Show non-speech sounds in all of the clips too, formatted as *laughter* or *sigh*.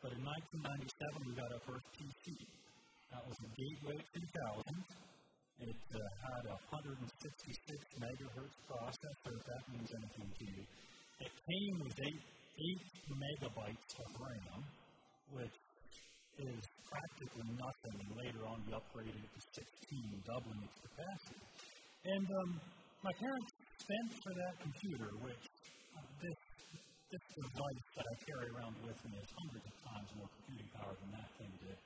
But in 1997, we got our first PC. That was a Gateway 2000. It uh, had a 166 megahertz processor, if that means anything to you. It came with 8, eight megabytes of RAM, which is practically nothing. And later on, we upgraded it to 16, doubling its capacity. And um, my parents spent for that computer, which uh, this, this device that I carry around with me is hundreds of times more computing power than that thing did.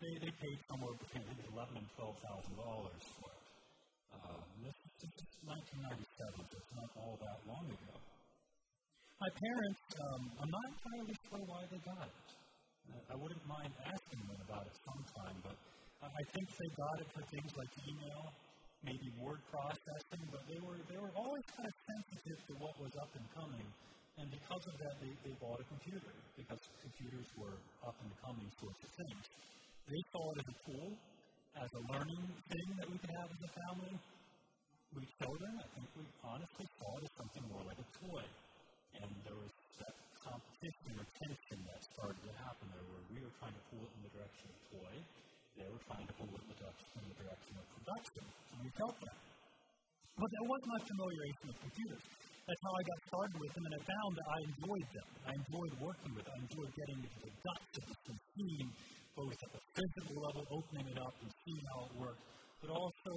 They, they paid somewhere between eleven and twelve thousand dollars for it. Uh, this, this is 1997, so it's not all that long ago. My parents, um, I'm not entirely sure why they got it. I wouldn't mind asking them about it sometime, but I think they got it for things like email, maybe word processing, but they were they were always kind of sensitive to what was up and coming, and because of that, they, they bought a computer because computers were up and coming sorts of things. They saw it as a tool, as a learning thing that we could have as a family. We children, I think we honestly saw it as something more like a toy, and there was that competition or tension that started to happen there where we were trying to pull it in the direction of toy, they were trying to pull it in the direction, of production. And we felt that. But that was my familiarization of computers. That's how I got started with them, and I found that I enjoyed them. I enjoyed working with them. I enjoyed getting into the guts of the machine, both at the physical level, opening it up and seeing how it worked, but also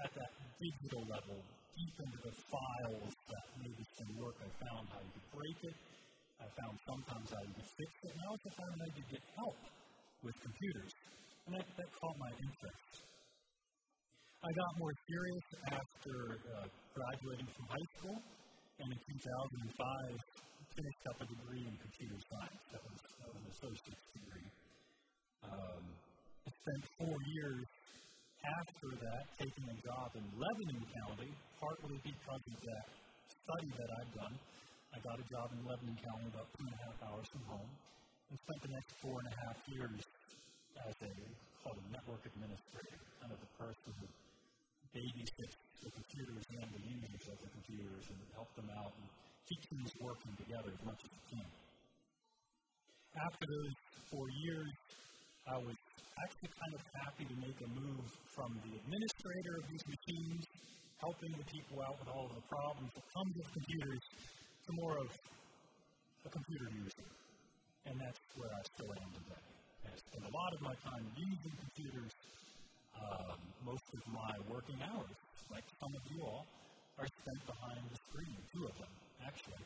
at that digital level, deep into the files that made some work. I found how you could break it, I found sometimes I would fix it, and I also found I could get help with computers. And that, that caught my interest. I got more serious after uh, graduating from high school, and in 2005, finished up a degree in computer science. That was, that was an associate's degree. Um, I spent four years after that taking a job in Lebanon County, partly because of that study that I'd done I got a job in Lebanon County, about two and a half hours from home, and spent the next four and a half years as a called a network administrator, kind of the person who babysits the computers and the users of the computers and help them out and keep things working together as much as you can. After those four years, I was actually kind of happy to make a move from the administrator of these machines, helping the people out with all of the problems that come with computers, to more of a computer user. And that's where I still am today. I spend a lot of my time using computers. Um, most of my working hours, like some of you all, are spent behind the screen, two of them, actually.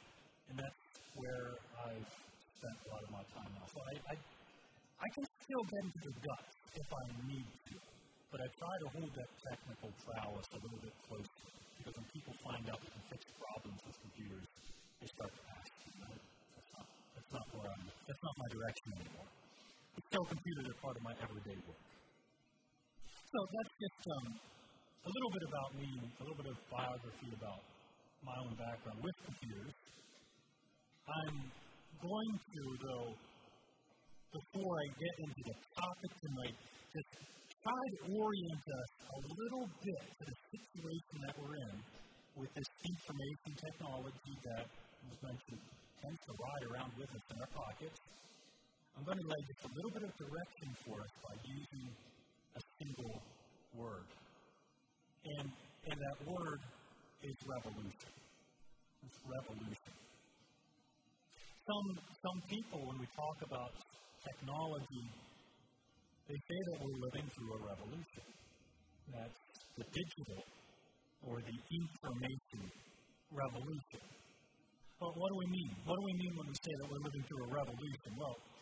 And that's where I've spent a lot of my time now. So I, I, I can still get into the guts if I need to, but I try to hold that technical prowess a little bit closer because when people find out we can fix problems with computers, they start to ask, that's not, that's not where I'm, that's not my direction anymore. But still, computers are part of my everyday work. So that's just um, a little bit about me, a little bit of biography about my own background with computers. I'm going to, though, before I get into the topic tonight, just try to orient us a little bit to the situation that we're in with this information technology that was mentioned tends to tend to ride around with us in our pockets. I'm going to lay just a little bit of direction for us by using single word. And, and that word is revolution. It's revolution. Some, some people, when we talk about technology, they say that we're living through a revolution. That's the digital or the information revolution. But what do we mean? What do we mean when we say that we're living through a revolution? Well, we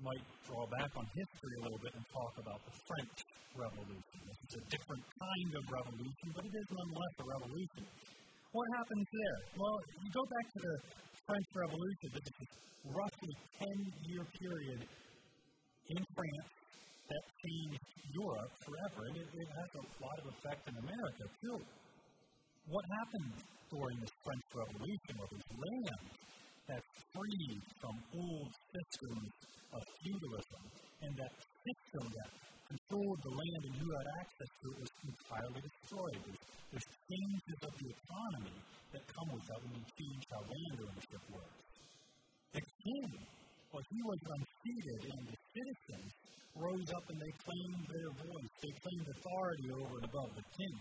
might draw back on history a little bit and talk about the French Revolution. It's a different kind of revolution, but it is nonetheless a revolution. What happens there? Well, you go back to the French Revolution, this is roughly 10 year period in France that changed Europe forever, and it, it has a lot of effect in America too. What happened during the French Revolution was this land that freed from old systems of that system that controlled the land and who had access to it was entirely destroyed. There's, there's changes of the economy that come with that when you change how land ownership works. The king he was unseated, and the citizens rose up and they claimed their voice. They claimed authority over and above the king.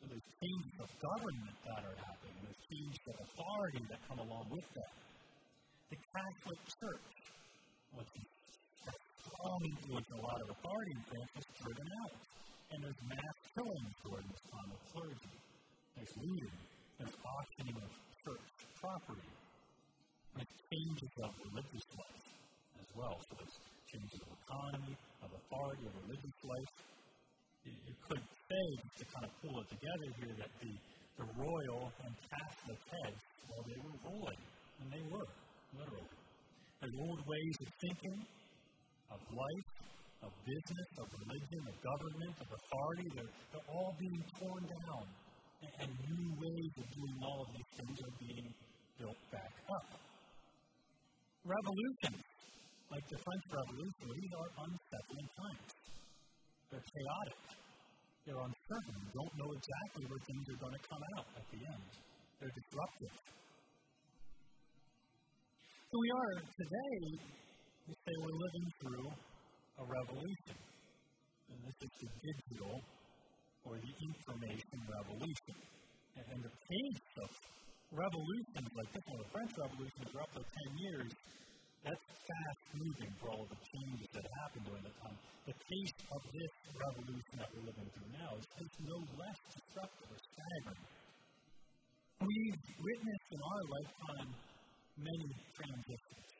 So there's changes of government that are happening. There's changes of authority that come along with that. The Catholic Church, which strong influence a lot of authority in France, was driven out. And there's mass killings during this time of clergy. There's looting. There's auctioning of church property. There's changes of religious life as well. So there's changes of economy, of authority, of religious life. You, you could say, just to kind of pull it together here, that the, the royal and Catholic heads, well, they were ruling, and they were, literally. Their old ways of thinking, of life, of business, of religion, of government, of authority, they're, they're all being torn down. And, new ways of doing all of these things are being built back up. Revolutions like the French Revolution, these are unsettling times. They're chaotic. They're uncertain. You don't know exactly where things are going to come out at the end. They're disruptive. So we are today, we say we're living through a revolution. And this is the digital or the information revolution. And, and the pace of revolutions like this one, the French Revolution, up to 10 years, that's fast moving for all of the changes that happened during the time. The pace of this revolution that we're living through now is just no less disruptive or staggering. We've witnessed in our lifetime many transitions.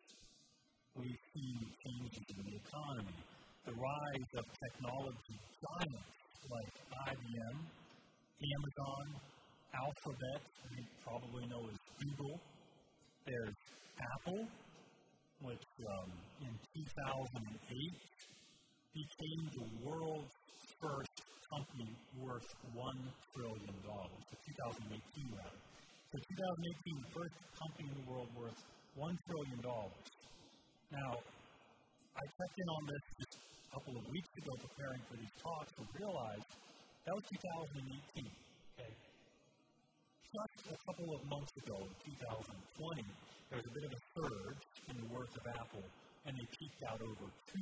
We've seen changes in the economy, the rise of technology giants like IBM, Amazon, Alphabet, you probably know as Google. There's Apple, which um, in 2008 became the world's first company worth $1 trillion. So 2018, rather. So 2018, the first company in the world worth $1 trillion. Now, I checked in on this just a couple of weeks ago preparing for these talks and realized that was 2018. Okay? Just a couple of months ago, in 2020, there was a bit of a surge in the worth of Apple, and they peaked out over $2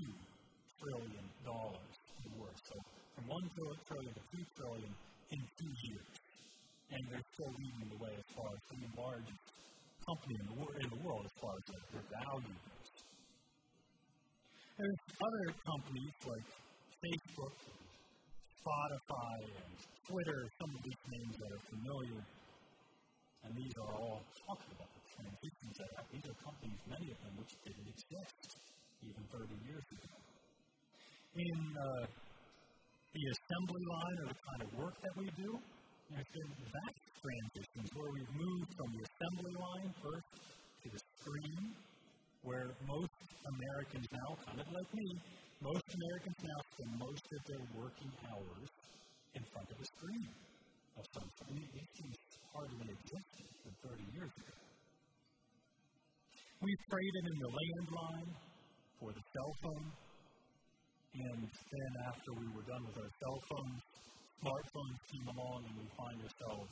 trillion in worth. So from 1 trillion to 2 trillion in two years. And they're still leading the way as far as the largest company in the, wor- in the world as far as their value. There's other companies like Facebook, Spotify, and Twitter, some of these names that are familiar. And these are all talking about the transitions that happen. These are companies, many of them, which didn't exist even 30 years ago. In uh, the assembly line or the kind of work that we do, there's been vast transitions where we've moved from the assembly line first to the screen, where most Americans now, kind of like me, most Americans now spend most of their working hours in front of a screen of some sort. These things hardly existed 30 years ago. We traded in the landline for the cell phone. And then after we were done with our cell phones, smartphones came along and we find ourselves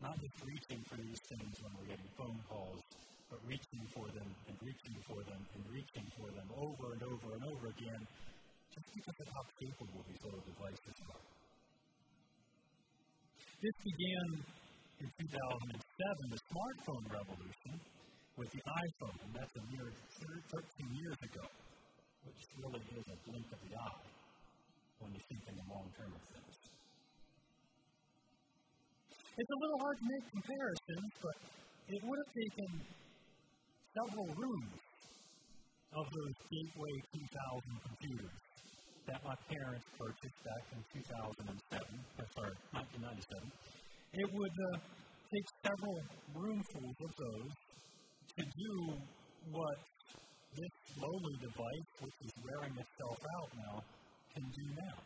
not just reaching for these things when we're getting phone calls, but reaching for them and reaching for them and reaching for them over and over and over again just because of how capable these little devices are. This began in 2007, the smartphone revolution, with the iPhone, and that's a mere 13 years ago, which really is a blink of the eye when you think in the long term of things. It's a little hard to make comparisons, but it would have taken several rooms of those Gateway 2000 computers that my parents purchased back in 2007, or sorry, 1997. It would uh, take several roomfuls of those to do what this lowly device, which is wearing itself out now, can do now.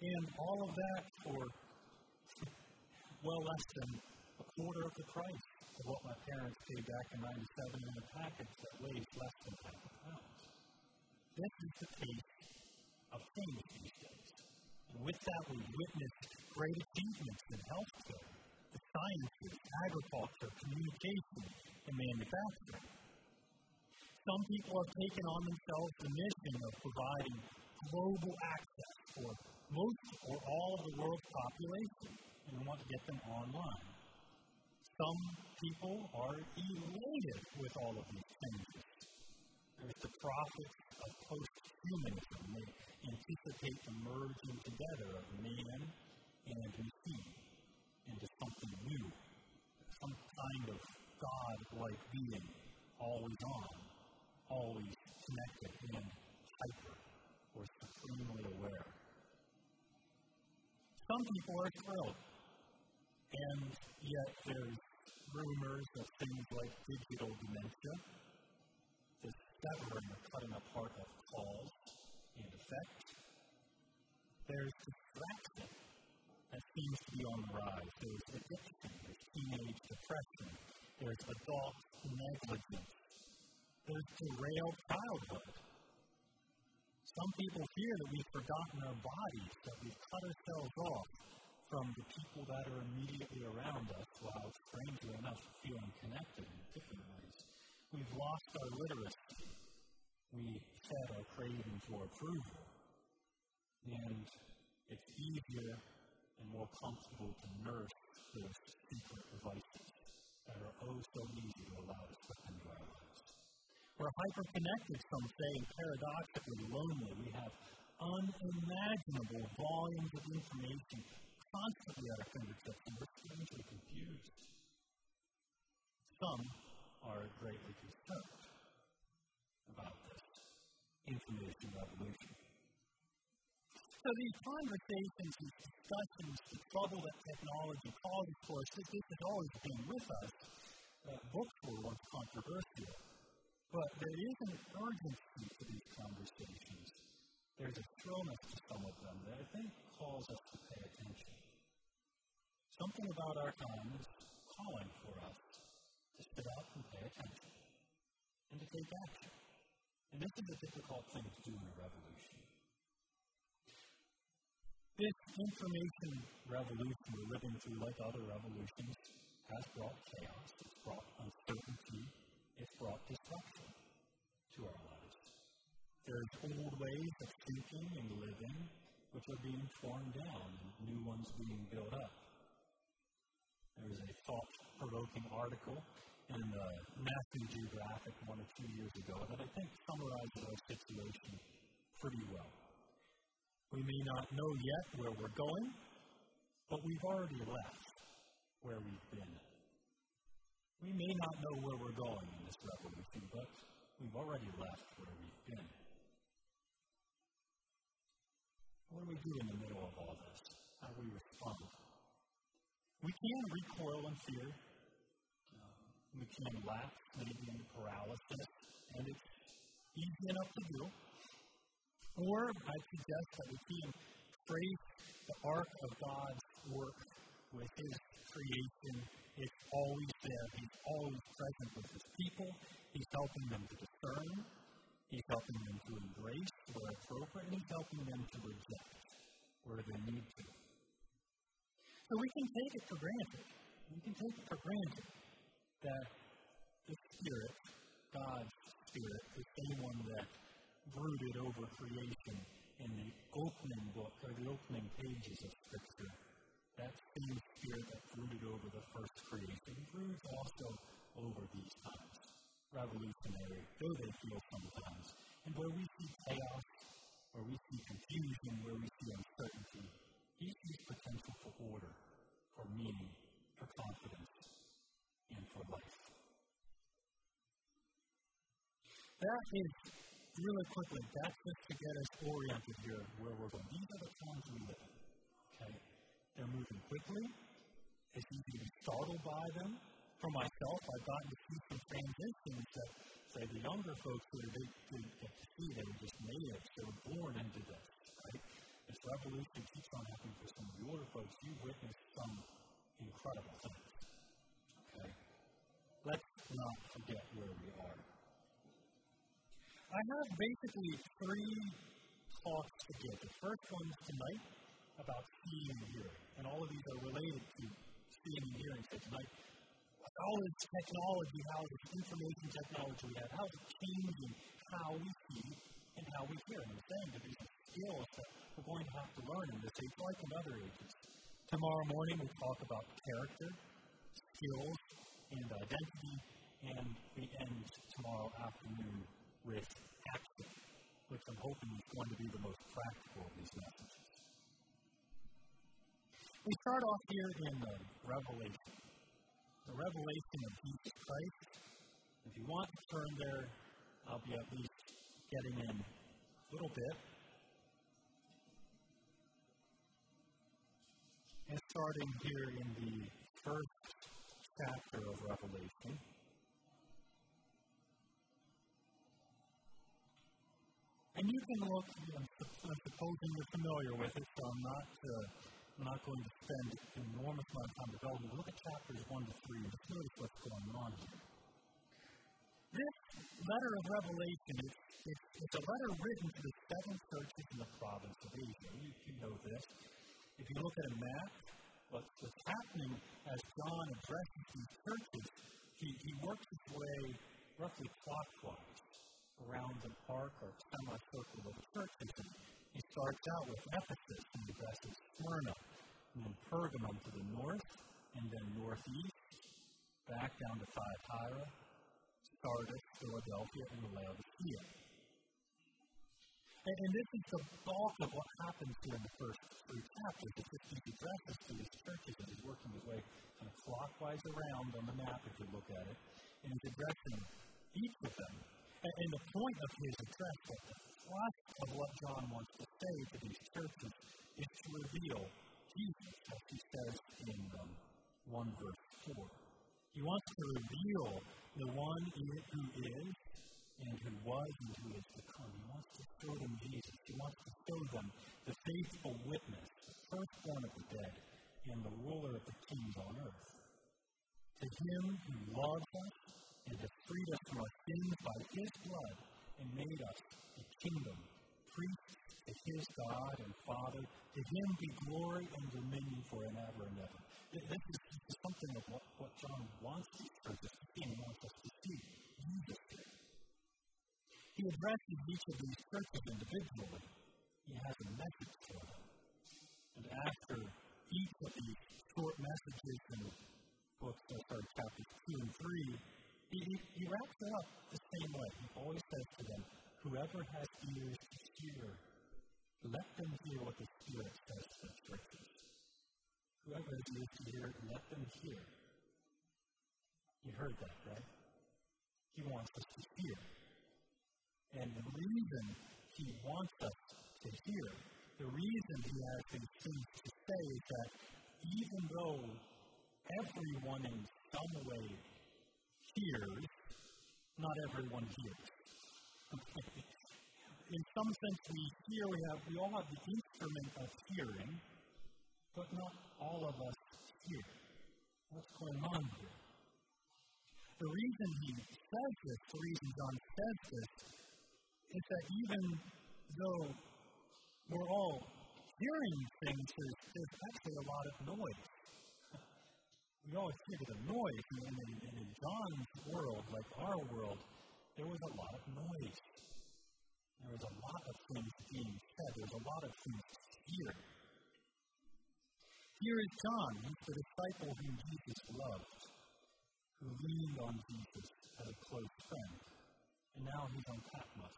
And all of that for *laughs* well less than a quarter of the price of what my parents paid back in 97 in a package that weighs less than half a pound. This is the pace of things these days. And with that, we've witnessed great achievements in healthcare, the sciences, agriculture, communication, and manufacturing. Some people have taken on themselves the mission of providing global access for most or all of the world's population and want to get them online. Some people are elated with all of these changes. There's the prophets of post-humanism. They anticipate the merging together of man and machine into something new, some kind of God-like being, always on, always connected and hyper or supremely aware. Some people are thrilled, and yet there's rumors of things like digital dementia, the severing or cutting apart of cause and effect. There's distraction that seems to be on the rise. There's addiction, there's teenage depression, there's adult negligence, there's derailed childhood. Some people fear that we've forgotten our bodies, that we've cut ourselves off from the people that are immediately around us while, strangely enough, feeling connected in different ways. We've lost our literacy. We fed our craving for approval. And it's easier and more comfortable to nurse those secret devices that are oh so easy to allow to slip into our lives. We're hyperconnected, some say, and paradoxically lonely. We have unimaginable volumes of information constantly at our fingertips, and we're strangely confused. Some are greatly concerned about this information revolution. So these conversations, these discussions, the trouble that technology causes for us, this, has always been with us. Uh, books were once controversial, but there is an urgency to these conversations. There's a shrillness to some of them that I think calls us to pay attention. Something about our time is calling for us to sit up and pay attention and to take action. And this is a difficult thing to do in a revolution. This information revolution we're living through, like other revolutions, has brought chaos, it's brought uncertainty, it's brought disruption to our lives. There are old ways of thinking and living which are being torn down and new ones being built up. There was a thought provoking article in the National Geographic one or two years ago that I think summarizes our situation pretty well. We may not know yet where we're going, but we've already left where we've been. We may not know where we're going in this revolution, but we've already left where we've been. What do we do in the middle of all this? How do we respond? We can recoil in fear. We can lack maybe paralysis, and it's easy enough to do. Or I suggest that we can trace the arc of God's work with His creation. It's always there. He's always present with His people. He's helping them to discern. He's helping them to embrace where appropriate, He's helping them to reject where they need to. So we can take it for granted. We can take it for granted that the Spirit, God's Spirit, the same one that brooded over creation in the opening book or the opening pages of Scripture, that same Spirit that brooded over the first creation broods also over these times. Revolutionary, though they feel sometimes. And where we see chaos, where we see confusion, where we see uncertainty, he sees potential for order, for meaning, for confidence, and for life. That is, really quickly, that's just to get us oriented here where we're going. These are the times we live in. Okay? They're moving quickly. It's easy to be startled by them. For myself, I've gotten to see some transitions that, say, the younger folks who didn't get to see, they were just natives, they were born into this this revolution keeps on happening for some of the older folks, you've witnessed some incredible things. Okay? Let's not forget where we are. I have basically three talks to give. The first one's tonight about seeing and hearing, and all of these are related to seeing and hearing. So tonight, all this technology, how this information technology we have, how it's changing how we see and how we hear. And I'm saying that these skills that we're going to have to learn in this age, like in other ages. Tomorrow morning, we talk about character, skills, and identity, and we end tomorrow afternoon with action, which I'm hoping is going to be the most practical of these messages. We start off here in the Revelation, the revelation of Jesus Christ. If you want to turn there, I'll be at least getting in a little bit. Starting here in the first chapter of Revelation. And you can look, I'm supposing you're familiar with it, so I'm not, uh, I'm not going to spend an enormous amount of time developing. Look at chapters 1 to 3 and just notice what's going on here. This letter of Revelation is it's, it's a letter written to the seven churches in the province of Asia. You, you know this. If you look at a map, what's, what's happening as John addresses these churches, he, he works his way roughly clockwise around the arc or semicircle of churches. And he starts out with Ephesus and addresses Smyrna, and then Pergamum to the north, and then northeast, back down to Thyatira, Sardis, Philadelphia, and Laodicea. And, and this is the bulk of what happens here in the first three chapters. It's just addresses to these churches, and he's working his way kind of clockwise around on the map if you look at it, and he's addressing each of them and, and the point of his address, the thrust of what John wants to say to these churches, is to reveal Jesus, as he says in um, 1 verse 4. He wants to reveal the one who is and who was and who is to come. He wants to show them Jesus. He wants to show them the faithful witness, the firstborn of the dead, and the ruler of the kings on earth. To him who loves us and has freed us from our sins by his blood and made us a kingdom, priests to his God and Father. To him be glory and dominion forever and ever. This is, something of what, John wants to see and wants He addresses each of these churches individually. He has a message for them. And after each of these short messages in books, sorry, chapters 2 and 3, he, he wraps it up the same way. He always says to them, Whoever has ears to hear, let them hear what the Spirit says to the churches. Whoever has ears to hear, let them hear. You heard that, right? He wants us to hear. And the reason he wants us to hear, the reason he has these things to say is that even though everyone in some way hears, not everyone hears. *laughs* In some sense, we hear, we, have, we all have the instrument of hearing, but not all of us hear. What's going on here? The reason he says this, the reason John says this, is that even though we're all hearing things, there's, there's actually a lot of noise *laughs* we always hear the noise, and in, and in John's world, like our world, there was a lot of noise. There was a lot of things being said. There was a lot of things to hear. Here is John, the disciple whom Jesus loved, who leaned on Jesus as a close friend. And now he's on Patmos,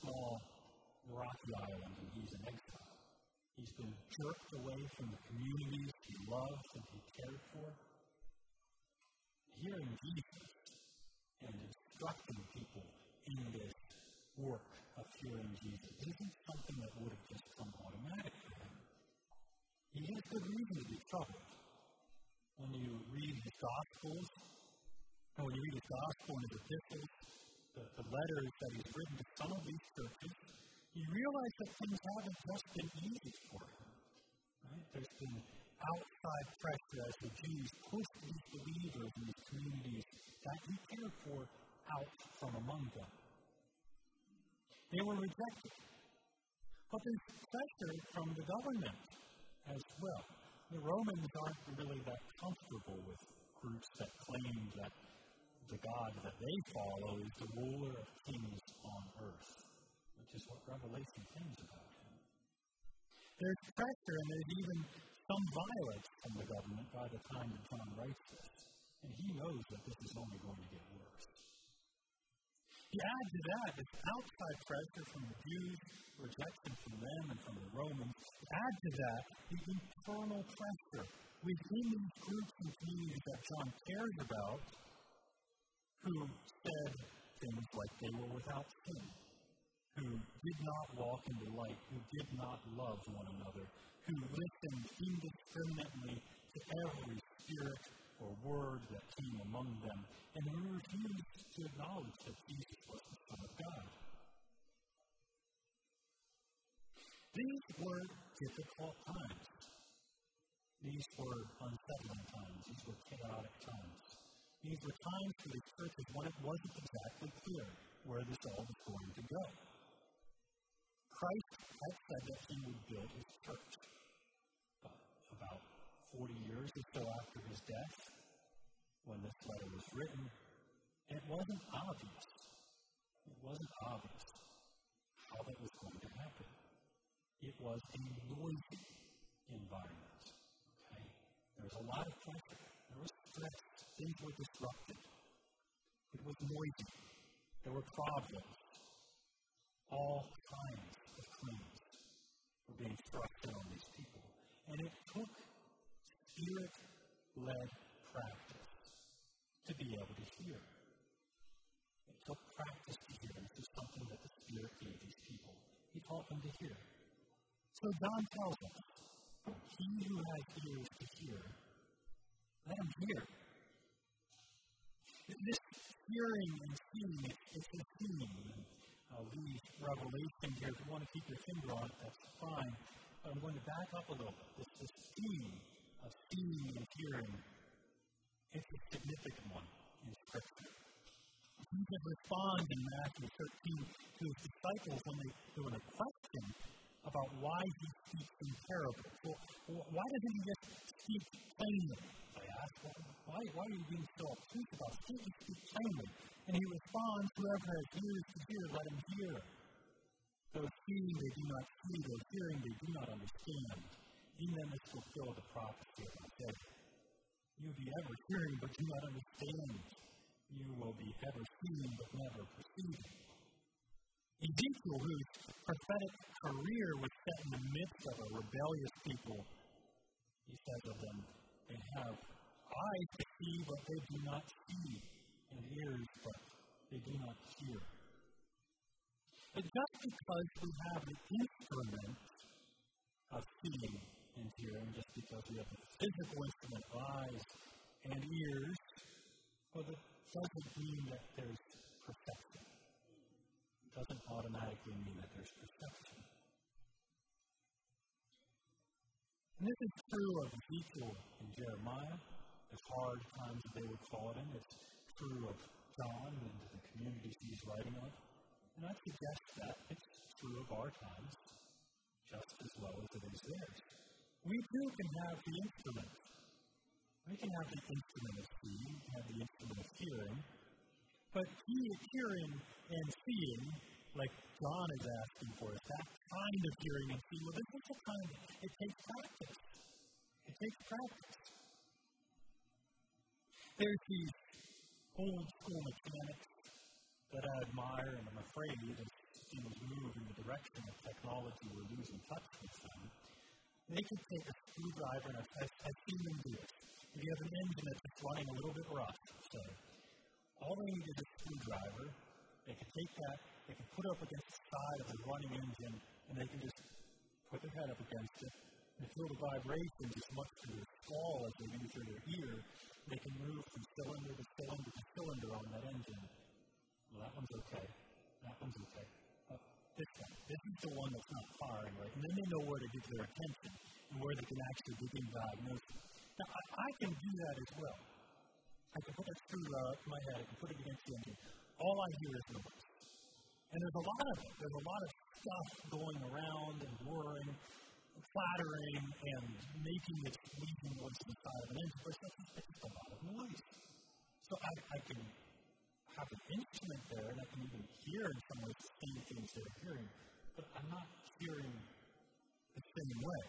small rocky island, and he's in exile. He's been jerked away from the communities he loved and he cared for. Hearing Jesus and instructing people in this work of hearing Jesus isn't something that would have just come automatic for him. He has good reason to be troubled. When you read his Gospels, when you read his Gospel and his epistles, the, the letters that he's written to some of these churches, you realize that things haven't just been easy for him. Right? There's been outside pressure as the Jews pushed these believers in these communities that he cared for out from among them. They were rejected. But there's pressure from the government as well. The Romans aren't really that comfortable with groups that claim that the God that they follow is the ruler of kings on earth, which is what Revelation claims about him. There's pressure and there's even some violence from the government by the time that John writes this. And he knows that this is only going to get worse. You add to that this outside pressure from the Jews, rejection from them and from the Romans. Add to that the internal pressure within these groups and communities that John cares about who said things like they were without sin, who did not walk in the light, who did not love one another, who listened indiscriminately to every spirit or word that came among them, and who refused to acknowledge that Jesus was the Son of God. These were difficult times. These were unsettling times. These were chaotic times. These were times for the churches when it wasn't exactly clear where this all was going to go. Christ had said that he would build his church. But about 40 years or so after his death, when this letter was written, it wasn't obvious. It wasn't obvious how that was going to happen. It was a noisy environment. Okay? There was a lot of pressure. There was stress. Things were disrupted. It was noisy. There were problems. All kinds of claims were being thrust on these people. And it took spirit led practice to be able to hear. It took practice to hear. This is something that the Spirit gave these people. He taught them to hear. So John tells us, He who has ears to hear, let him hear. This hearing and seeing, it's a uh, theme. I'll leave Revelation here. If you want to keep your finger on it, that's fine. But I'm going to back up a little bit. This, theme of seeing and hearing, it's a significant one in Scripture. Jesus responds in Matthew 13 to his disciples when they do a question about why he speaks in parables. Well, why doesn't he just speak plainly? Ask, why, why are you being so obtuse about speaking speak plainly? And he responds, whoever has ears to hear, let him hear. Those seeing they do not see, those hearing they do not understand. In them is fulfilled the prophecy of Isaiah. You will be ever hearing, but do not understand. You will be ever seeing, but never perceiving. Ezekiel, whose prophetic career was set in the midst of a rebellious people, he says of them, they have eyes to see, what they do not see, and ears, but they do not hear. But just because we have the instrument of seeing and hearing, just because we have the physical instrument of eyes and ears, well, that doesn't mean that there's perception It doesn't automatically mean that there's perception. And this is true of Ezekiel and Jeremiah, as hard times as they would call in. It's true of John and the communities he's writing of. And I suggest that it's true of our times just as well as it is theirs. We too can have the instrument. We can have the instrument of seeing, have the instrument of hearing, but he, hearing and seeing, like John is asking for, is that kind of hearing and seeing. Well, this is the kind, it takes practice. It takes practice. There's these old school mechanics that I admire, and I'm afraid as things move in the direction of technology, we're losing touch with them. They can take a screwdriver, and I've, I've seen them do it. If you have an engine that's running a little bit rough, so all they need is a screwdriver. They can take that, they can put it up against the side of the running engine, and they can just put their head up against it and feel the vibrations as much through their skull as they do through their ear. They can move from cylinder to cylinder to cylinder on that engine. Well, that one's okay. That one's okay. Uh, this one. This is the one that's not firing right. And then they know where to give their attention and where they can actually begin diagnosing. Now, I, I can do that as well. I can put that up to my head, I can put it against the engine. All I hear is noise. And there's a lot of it. There's a lot of stuff going around and whirring. Flattering and making its weaving voice inside of an but it's just a lot of noise. So I, I can have an instrument there and I can even hear in some of the same things they're hearing, but I'm not hearing the same way.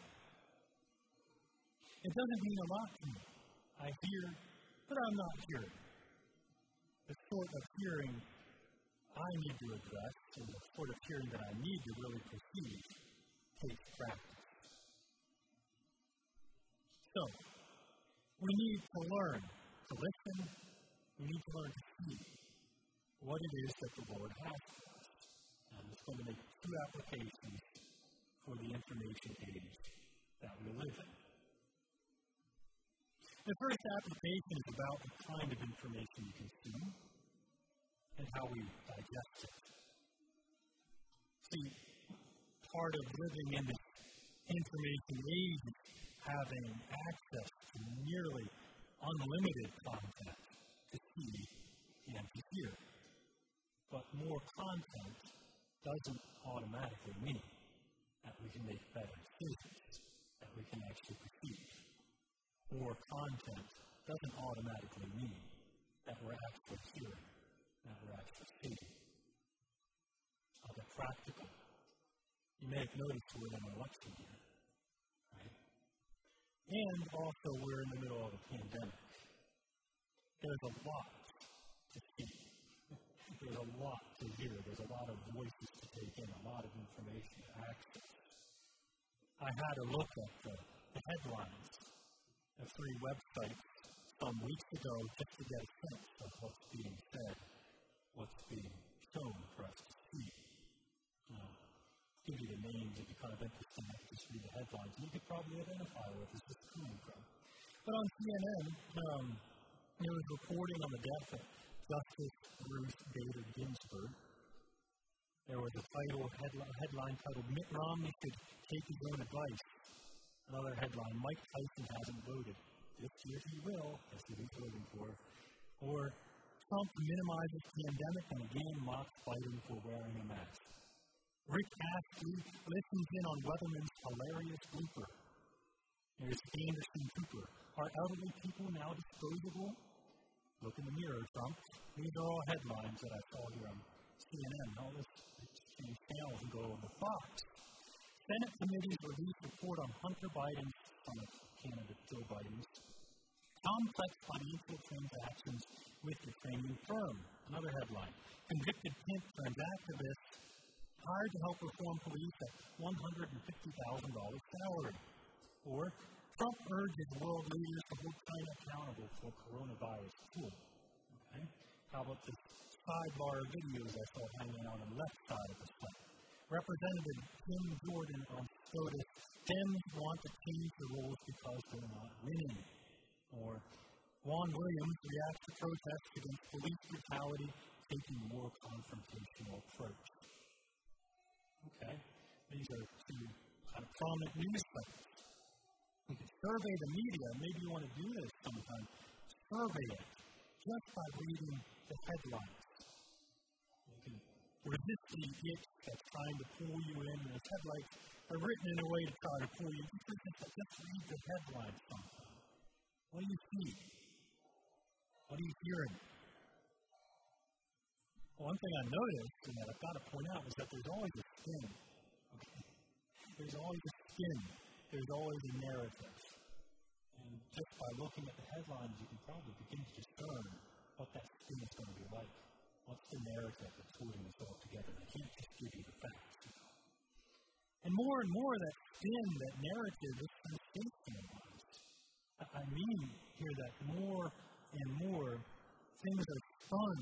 It doesn't mean a lot to me. I hear, but I'm not hearing. The sort of hearing I need to address, and the sort of hearing that I need to really perceive, takes practice. We need to learn to listen, we need to learn to see what it is that the Lord has for us. And it's going to make two applications for the information age that we live in. The first application is about the kind of information you consume and how we digest it. See, part of living in this information age having access to nearly unlimited content to see and to hear. But more content doesn't automatically mean that we can make better decisions, that we can actually perceive. More content doesn't automatically mean that we're actually hearing, that we're actually seeing. I'll practical. You may have noticed we're in an election year? And also we're in the middle of a pandemic. There's a lot to see. *laughs* There's a lot to hear. There's a lot of voices to take in, a lot of information to access. I had a look at the, the headlines of three websites some weeks ago just to get a sense of what's being said, what's being shown for us to see. Give you the names if you're kind of interested in just read the headlines. You could probably identify where this is coming from. But on CNN, um, there was reporting on the death of Justice Ruth Bader Ginsburg. There was a title, headline, headline titled Mitt Romney should take his own advice. Another headline, Mike Tyson hasn't voted. This year he will. That's what he's voting for. Or Trump minimizes pandemic and again mocks Biden for wearing a mask. Rick Astley listens in on Weatherman's hilarious blooper. There's Anderson Cooper. Are elderly people now disposable? Look in the mirror, Trump. These are all headlines that I saw here on CNN. All this change channels and go over Fox. Senate committees release report on Hunter Biden's, of candidate Joe Biden's, complex financial transactions with the Ukrainian firm. Another headline. Convicted pimp turns activist hired to help reform police at $150,000 salary. Or Trump urges world leaders to hold China accountable for coronavirus tool. Okay? How about the sidebar videos I saw hanging on the left side of the slide? Representative Jim Jordan on SCOTUS, Dems want to change the rules because they're not winning. Or Juan Williams reacts to protests against police brutality, taking more confrontational approach. Okay, these are two kind of prominent news sites. You can survey the media. Maybe you want to do this sometime. Survey it just by reading the headlines. You can resist the itch that's trying to pull you in. And the headlights are written in a way to try to pull you. Just read the headlines sometime. What do you see? What are you hearing? One thing I noticed, and that I've got to point out, is that there's always a spin. Okay? There's always a spin. There's always a narrative. And just by looking at the headlines, you can probably begin to discern what that spin is going to be like. What's the narrative that's holding this all together? I can't just give you the facts. And more and more, that spin, that narrative, is sensationalized. I mean here that more and more things are spun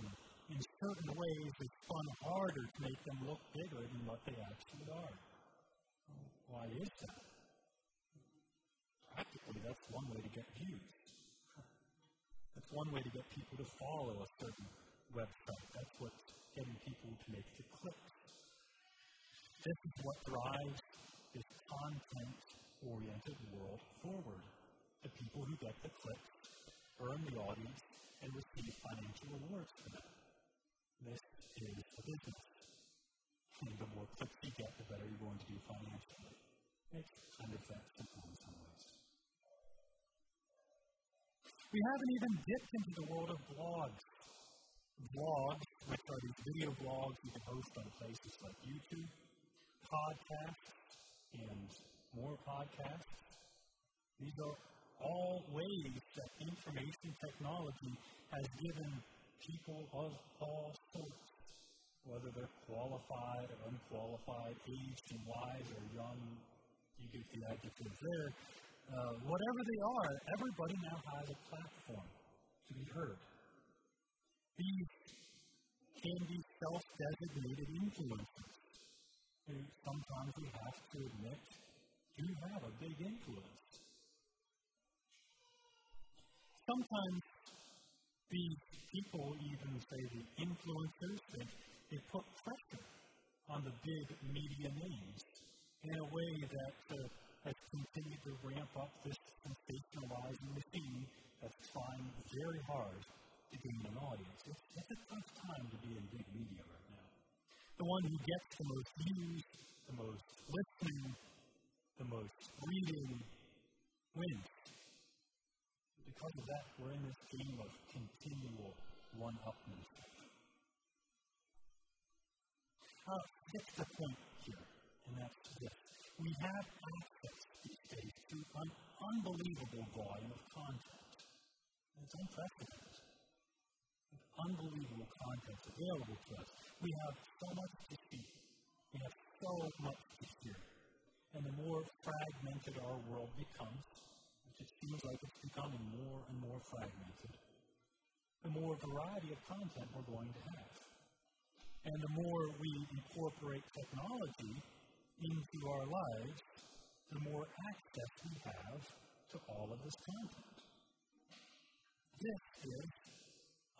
certain ways, they spun harder to make them look bigger than what they actually are. Why is that? Practically, that's one way to get views. That's one way to get people to follow a certain website. That's what's getting people to make the clicks. This is what drives this content oriented world forward. The people who get the clicks earn the audience and receive financial rewards for that. This is a business. And the more clicks you get, the better you're going to do financially. It's kind of that simple in some ways. We haven't even dipped into the world of blogs. Blogs, which are these video blogs you can host on places like YouTube, podcasts, and more podcasts. These are all ways that information technology has given people of all sorts, whether they're qualified or unqualified, aged and wise or young, you get the adjective there. Uh, whatever they are, everybody now has a platform to be heard. These can be self designated influencers who sometimes we have to admit do have a big influence. Sometimes the people even say the influencers, they, they put pressure on the big media names in a way that uh, has continued to ramp up this sensationalizing machine that's trying very hard to gain an audience. It's, it's a tough time to be in big media right now. The one who gets the most views, the most listening, the most reading wins. Because of that, we're in this game of continual one-upmanship. Uh, that's the point here, and that's this. We have access these days to an unbelievable volume of content. It's unprecedented. Unbelievable content available to us. We have so much to see. We have so much to hear. And the more fragmented our world becomes, it seems like it's becoming more and more fragmented, the more variety of content we're going to have. And the more we incorporate technology into our lives, the more access we have to all of this content. This is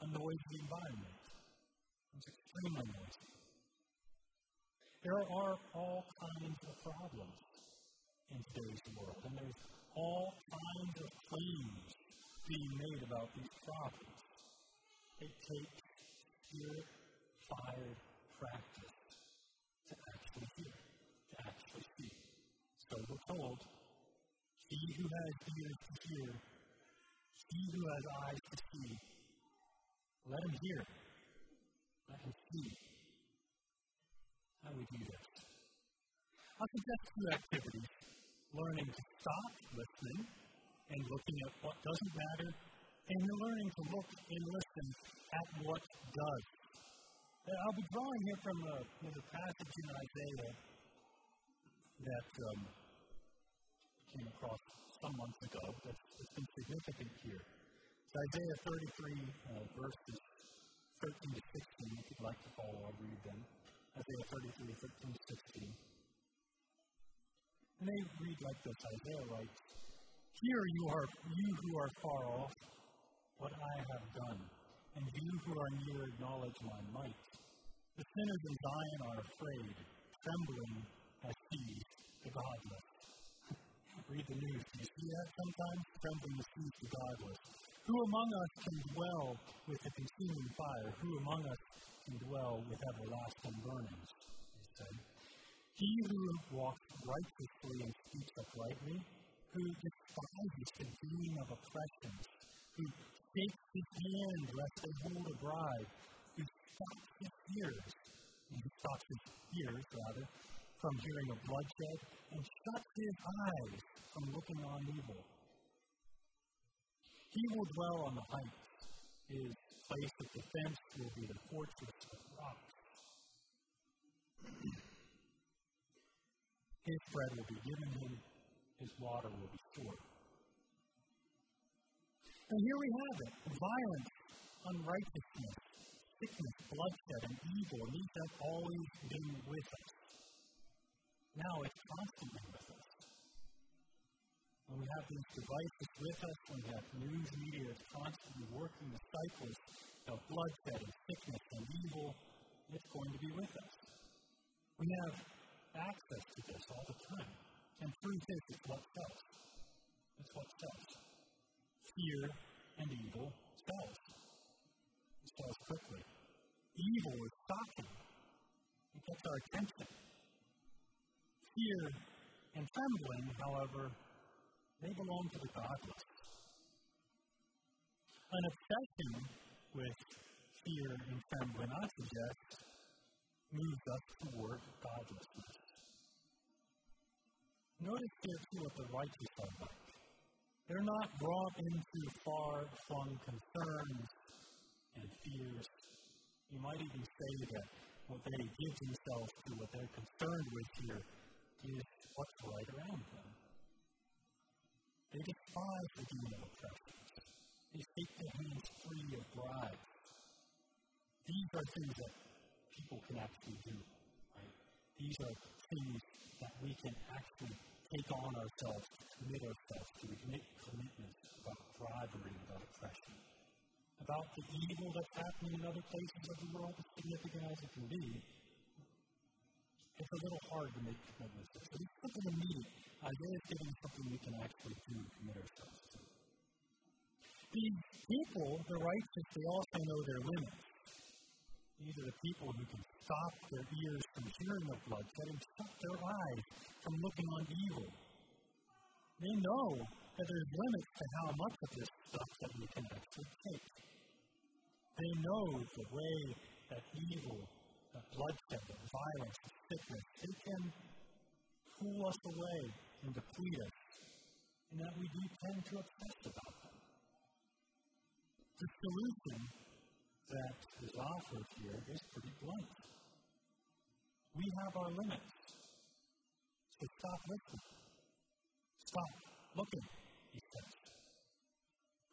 a noisy environment. It's extremely noisy. There are all kinds of problems in today's world, and there's all kinds of claims being made about these problems. It takes spirit fired practice to actually hear, to actually see. So we're told, he who has ears to hear, he who has eyes to see, let him hear, let him see. How do we do this? I'll suggest two activities learning to stop listening and looking at what doesn't matter and you're learning to look and listen at what does. I'll be drawing here from a, a passage in Isaiah that um, came across some months ago that's, that's been significant here. It's Isaiah 33, uh, verses 13 to 16. If you'd like to follow, I'll read them. Isaiah 33, 13 to 16. And they read like this Isaiah writes, Hear you are you who are far off, what I have done, and you who are near acknowledge my might. The sinners in Zion are afraid, trembling at these, the godless. *laughs* Read the news. Do you see that sometimes? Trembling at these, the godless. Who among us can dwell with the consuming fire? Who among us can dwell with everlasting burnings? He who walks righteously and speaks uprightly, who despises the dream of oppression, who shakes his hand lest they hold a bride, who stops his ears, he stops his ears, rather, from hearing of bloodshed, and shuts his eyes from looking on evil. He will dwell on the heights. His place of defense will be the fortress of rocks. His bread will be given him, his water will be stored. And here we have it violence, unrighteousness, sickness, bloodshed, and evil. And these have always been with us. Now it's constantly with us. When we have these devices with us, when we have news media that's constantly working the cycles of bloodshed and sickness and evil, it's going to be with us. We have access to this all the time. And truth is, it's what sells. It's what sells fear and evil sells. It sells quickly. Evil is shocking. It gets our attention. Fear and trembling, however, they belong to the godless. An obsession with fear and trembling, I suggest, moves us toward godlessness. Notice here too what the righteous are like. They're not brought into far flung concerns and fears. You might even say that what they give themselves to, what they're concerned with here, is what's right around them. They despise the human oppressions. They take their hands free of bribes. These are things that people can actually do. Right? These are things that we can actually take on ourselves, commit ourselves to. Make commitments about bribery, about oppression, about the evil that's happening in other places of the world, as significant as it can be. It's a little hard to make commitments. So it's something immediate. Isaiah is giving something we can actually do, commit ourselves to. These people, the righteous, they also know their limits. These are the people who can stop their ears from hearing of bloodshed and stop their eyes from looking on evil. They know that there's limits to how much of this stuff that we can actually take. They know the way that evil, that bloodshed, that violence, that sickness, they can pull us away and deplete us, and that we do tend to obsess about them. The solution that is offered here is pretty blunt. We have our limits. So stop listening. Stop looking, he says.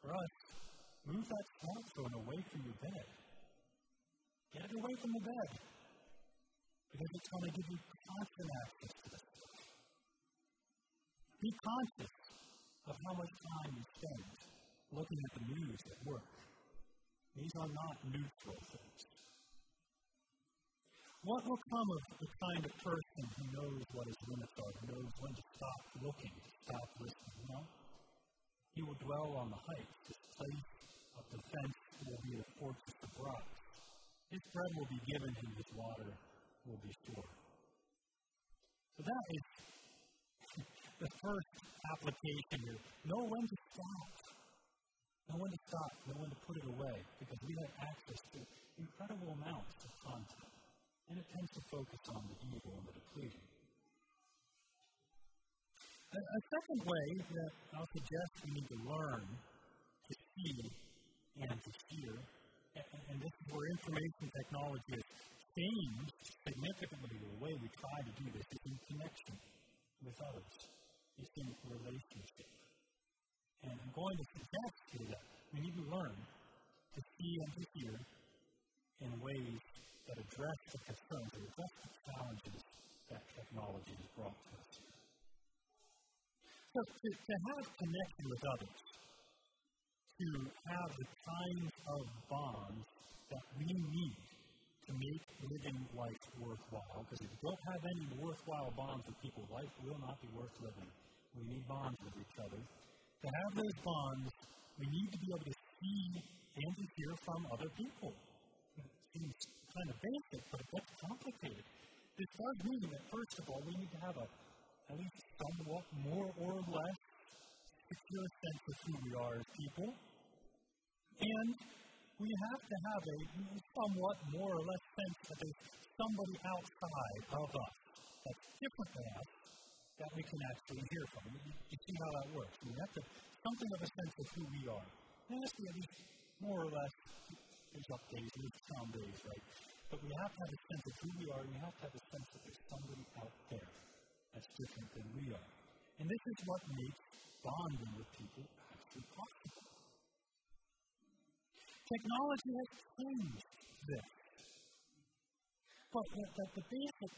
For us, move that smartphone away from your bed. Get it away from the bed. Because it's going to give you constant access to this. Be conscious of how much time you spend looking at the news at work these are not neutral things. What will come of the kind of person who knows what his limits are, knows when to stop looking, to stop listening? You know? He will dwell on the heights. His place of defense will be a fortress of rock. His bread will be given him, his water will be sure. So that is *laughs* the first application here. Know when to stop. Know when to stop, know when to put it away, because we have access to incredible amounts of content, and it tends to focus on the evil and the depleting. A, a second way that I'll suggest we need to learn to see and to hear, and, and this is where information technology has changed significantly the way we try to do this, is in connection with others, is in relationship. And I'm going to suggest to you that we need to learn to see and to hear in ways that address the concerns or address the challenges that technology has brought to us. So to, to have connection with others, to have the kinds of bonds that we need to make living life worthwhile, because if you don't have any worthwhile bonds with people, life will not be worth living. We need bonds with each other to have those bonds, we need to be able to see and to hear from other people. It seems kind of basic, but it gets complicated. This does mean that, first of all, we need to have a at least somewhat more or less secure sense of who we are as people. And we have to have a somewhat more or less sense that there's somebody outside of us that's different than us that we can actually hear from. You see how that works. We have to something of a sense of who we are. And that's at least more or less there's up days and there's down days, right? But we have to have a sense of who we are, and we have to have a sense that there's somebody out there that's different than we are. And this is what makes bonding with people actually possible. Technology has changed this. But the, the, the basic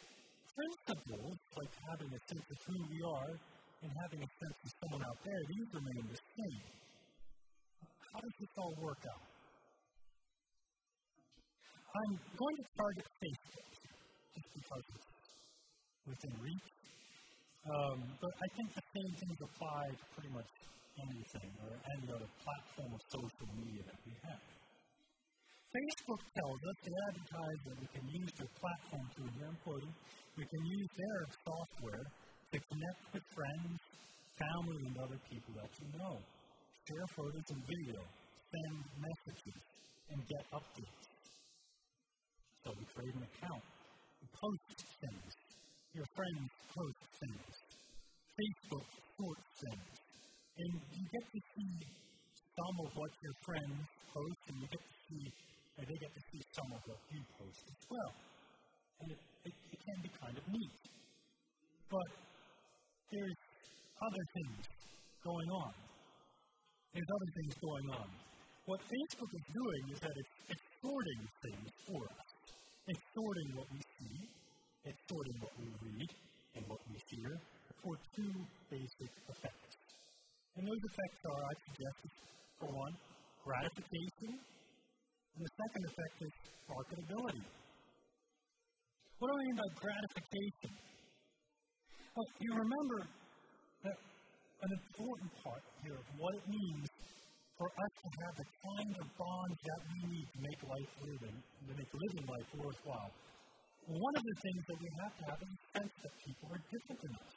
principles, like having a sense of who we are and having a sense of someone out there, these remain the same. How does this all work out? I'm going to target Facebook just because it's within reach. Um, but I think the same things apply to pretty much anything or any other platform of social media that we have. Facebook tells us, the advertise that we can use their platform to I'm we can use their software to connect with friends, family, and other people that you know. Share photos and video, send messages, and get updates. So we create an account, we post things, your friends post things, Facebook posts things, and you get to see some of what your friends post, and you get to see, they get to see some of what you post as well. And it, it, it can be kind of neat. But there's other things going on. There's other things going on. What Facebook is doing is that it's, it's sorting things for us. It's sorting what we see, it's sorting what we read and what we hear for two basic effects. And those effects are, I suggest, for one, gratification, and the second effect is marketability. What do I mean by gratification? Well, you remember that an important part here of what it means for us to have the kind of bonds that we need to make life living, to make living life worthwhile. One of the things that we have to have is a sense that people are different than us.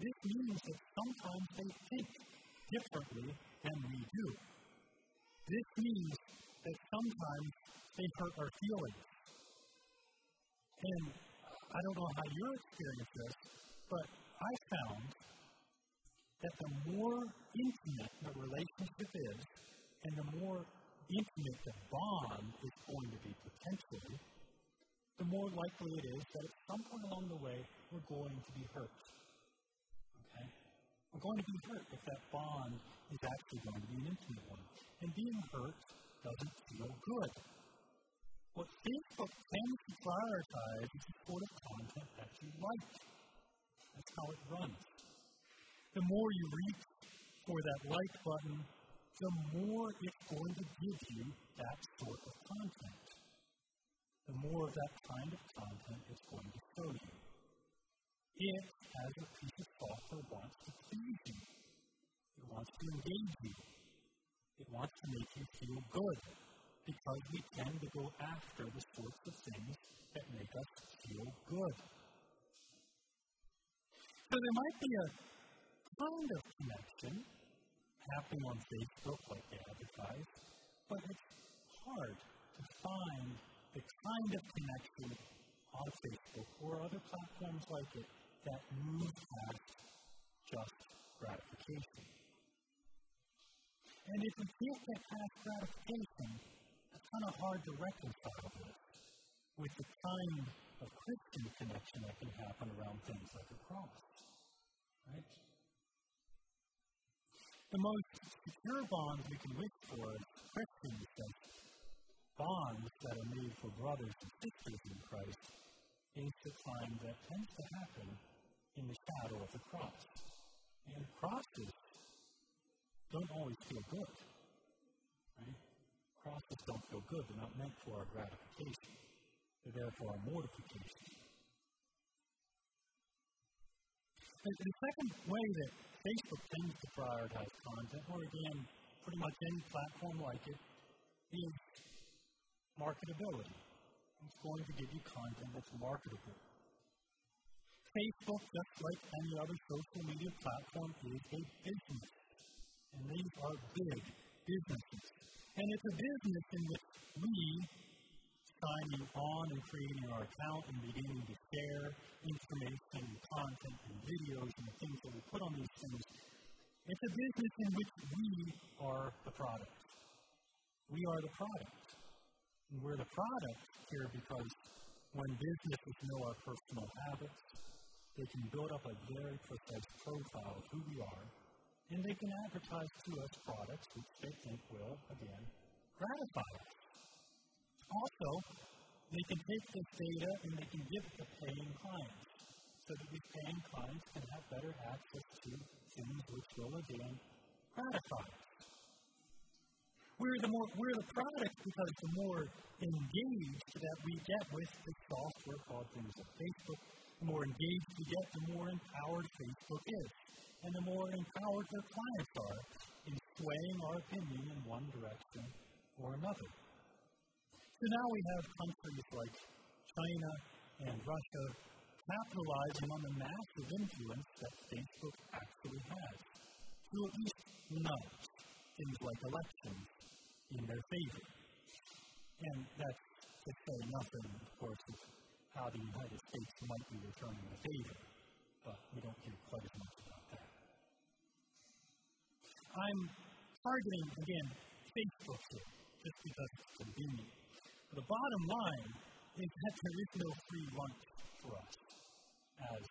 This means that sometimes they think differently than we do. This means that sometimes they hurt our feelings. And I don't know how your experience is, but I found that the more intimate the relationship is, and the more intimate the bond is going to be potentially, the more likely it is that at some point along the way, we're going to be hurt. Okay? We're going to be hurt if that bond is actually going to be an intimate one. And being hurt doesn't feel good. What Facebook tends to prioritize is the sort of content that you like. That's how it runs the more you reach for that like button, the more it's going to give you that sort of content. The more of that kind of content it's going to show you. It, as a piece of software, wants to please you. It wants to engage you. It wants to make you feel good because we tend to go after the sorts of things that make us feel good. So there might be a kind of connection happening on Facebook, like they advertise, but it's hard to find the kind of connection on Facebook or other platforms like it that moves past just gratification. And if we can't get past gratification, it's kind of hard to reconcile this with the kind of Christian connection that can happen around things like a cross. Right? the most secure bonds we can wish for as Christians, that bonds that are made for brothers and sisters in Christ, is the kind that tends to happen in the shadow of the cross. And crosses don't always feel good. Right? Crosses don't feel good. They're not meant for our gratification. They're there for our mortification. And the second way that Facebook tends to prioritize content, or again, pretty much any platform like it, is marketability. It's going to give you content that's marketable. Facebook, just like any other social media platform, is a business. And these are big businesses. And it's a business in which we signing on and creating our account and beginning to share information and content and videos and things that we put on these things. It's a business in which we are the product. We are the product. And we're the product here because when businesses know our personal habits, they can build up a very precise profile of who we are, and they can advertise to us products which they think will, again, gratify us. Also, they can take this data and they can give it to paying clients so that these paying clients can have better access to things which will again gratify us. We're the more we're the product because the more engaged that we get with the software called things Facebook, the more engaged we get, the more empowered Facebook is. And the more empowered their clients are in swaying our opinion in one direction or another. So now we have countries like China and Russia capitalizing on the massive influence that Facebook actually has to at least nudge things like elections in their favor. And that's to say nothing, of course, of how the United States might be returning the favor, but we don't hear quite as much. I'm targeting, again, Facebook here, just because it's convenient. The bottom line is that there is no free lunch for us as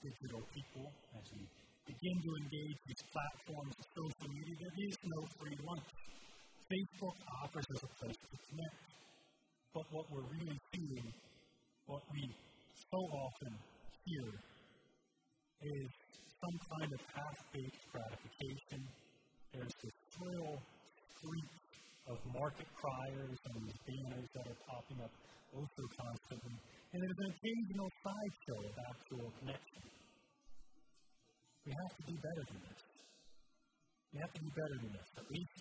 digital people, as we begin to engage these platforms of social media. There is no free lunch. Facebook offers us a place to connect. But what we're really seeing, what we so often hear, is some kind of half-baked gratification. There's this thrill, freak of market criers and these banners that are popping up also constantly. And there's an occasional sideshow of actual connection. We have to do better than this. We have to do better than this. At least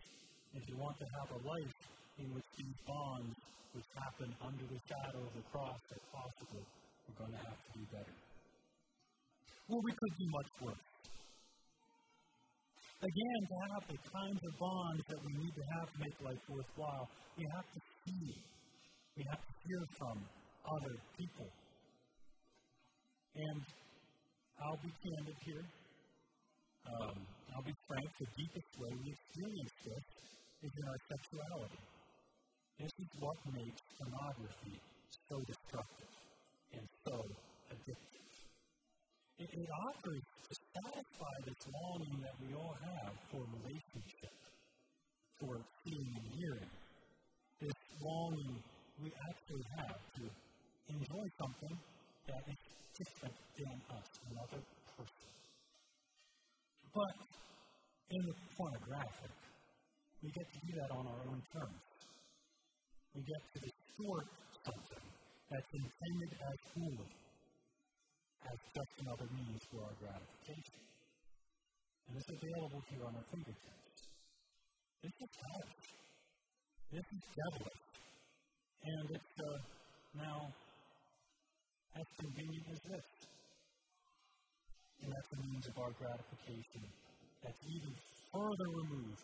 if you want to have a life in which these bonds, which happen under the shadow of the cross, are possible, we're going to have to do better. Well, we could do much worse. Again, to have the kinds of bonds that we need to have to make life worthwhile, we have to see, we have to hear from other people. And I'll be candid here. Um, I'll be frank, the deepest way we experience this is in our sexuality. This is what makes pornography so destructive and so addictive. It, it offers to satisfy this longing that we all have for relationship, for seeing and hearing. This longing we actually have to enjoy something that is different than us, another person. But in the pornographic, we get to do that on our own terms. We get to distort something that's intended as holy, as just another means for our gratification. And it's available here on our fingertips. This is hellish. This is devilish. And it's uh, now as convenient as this. And that's a means of our gratification that's even further removed,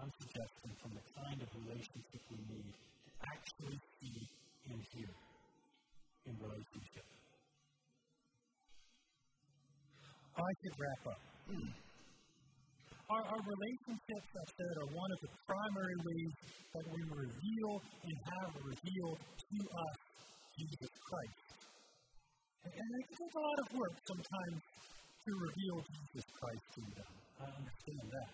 I'm suggesting, from the kind of relationship we need to actually see and hear in relationship. I could wrap up. Hmm. Our, our relationships, I said, are one of the primary ways that we reveal and have revealed to us Jesus Christ. And, and it takes a lot of work sometimes to reveal Jesus Christ to them. I understand that.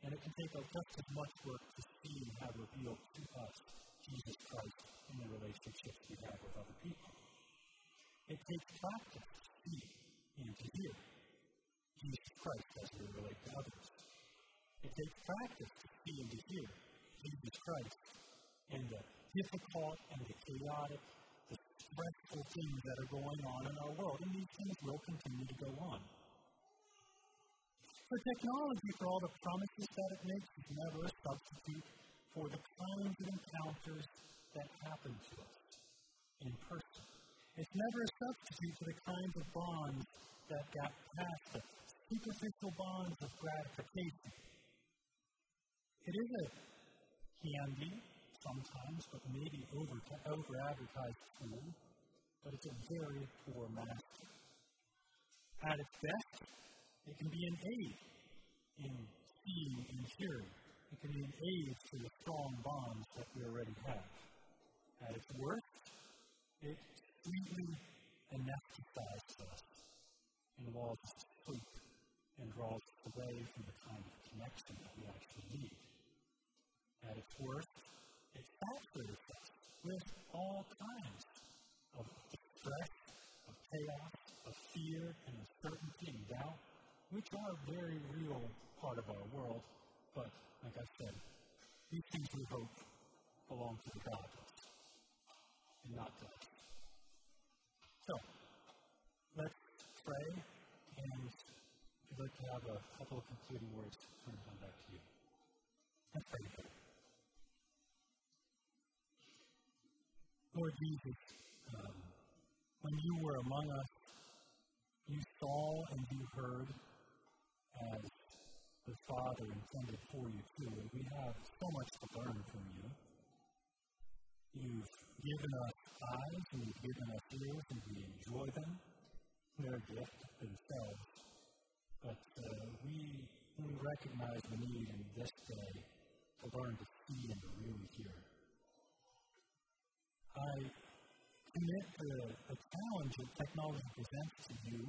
And it can take just as much work to see and have revealed to us Jesus Christ in the relationships we have with other people. It takes practice to see and to hear Jesus Christ as we relate to others. It takes practice to see and to hear Jesus Christ in the difficult and the chaotic, the stressful things that are going on in our world. And these things will continue to go on. For technology, for all the promises that it makes, is never a substitute for the kinds of encounters that happen to us in person. It's never a substitute for the kinds of bonds that got past the superficial bonds of gratification. It is a handy, sometimes, but maybe over, over advertised tool, but it's a very poor master. At its best, it can be an aid in seeing and hearing. It can be an aid to the strong bonds that we already have. At its worst, it sweetly anesthetises us and lulls us to sleep and draws us away from the kind of connection that we actually need. At its worst, it saturates us with all kinds of stress, of chaos, of fear, and uncertainty and doubt, which are a very real part of our world, but like I said, these things we hope belong to the gods and not to us. So, let's pray, and if you'd like to have a couple of concluding words, turn it back to you. Let's pray. Lord Jesus, um, when you were among us, you saw and you heard as the Father intended for you too. And we have so much to learn from you. You've given us eyes and you've given us ears, and we enjoy them. They're a gift themselves. But uh, we, we recognize the need in this day to learn to see and to really hear. I commit to the challenge that technology presents to you.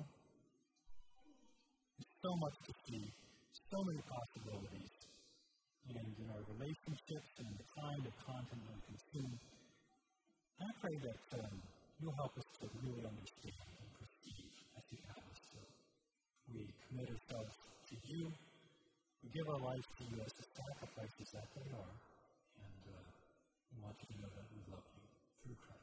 There's so much to see, so many possibilities. And in our relationships and the kind of content we consume, I pray that um, you'll help us to really understand and perceive as you have us. We commit ourselves to you. We give our lives to you as the sacrifices that they are. And uh, we want you to know that we love you through Christ.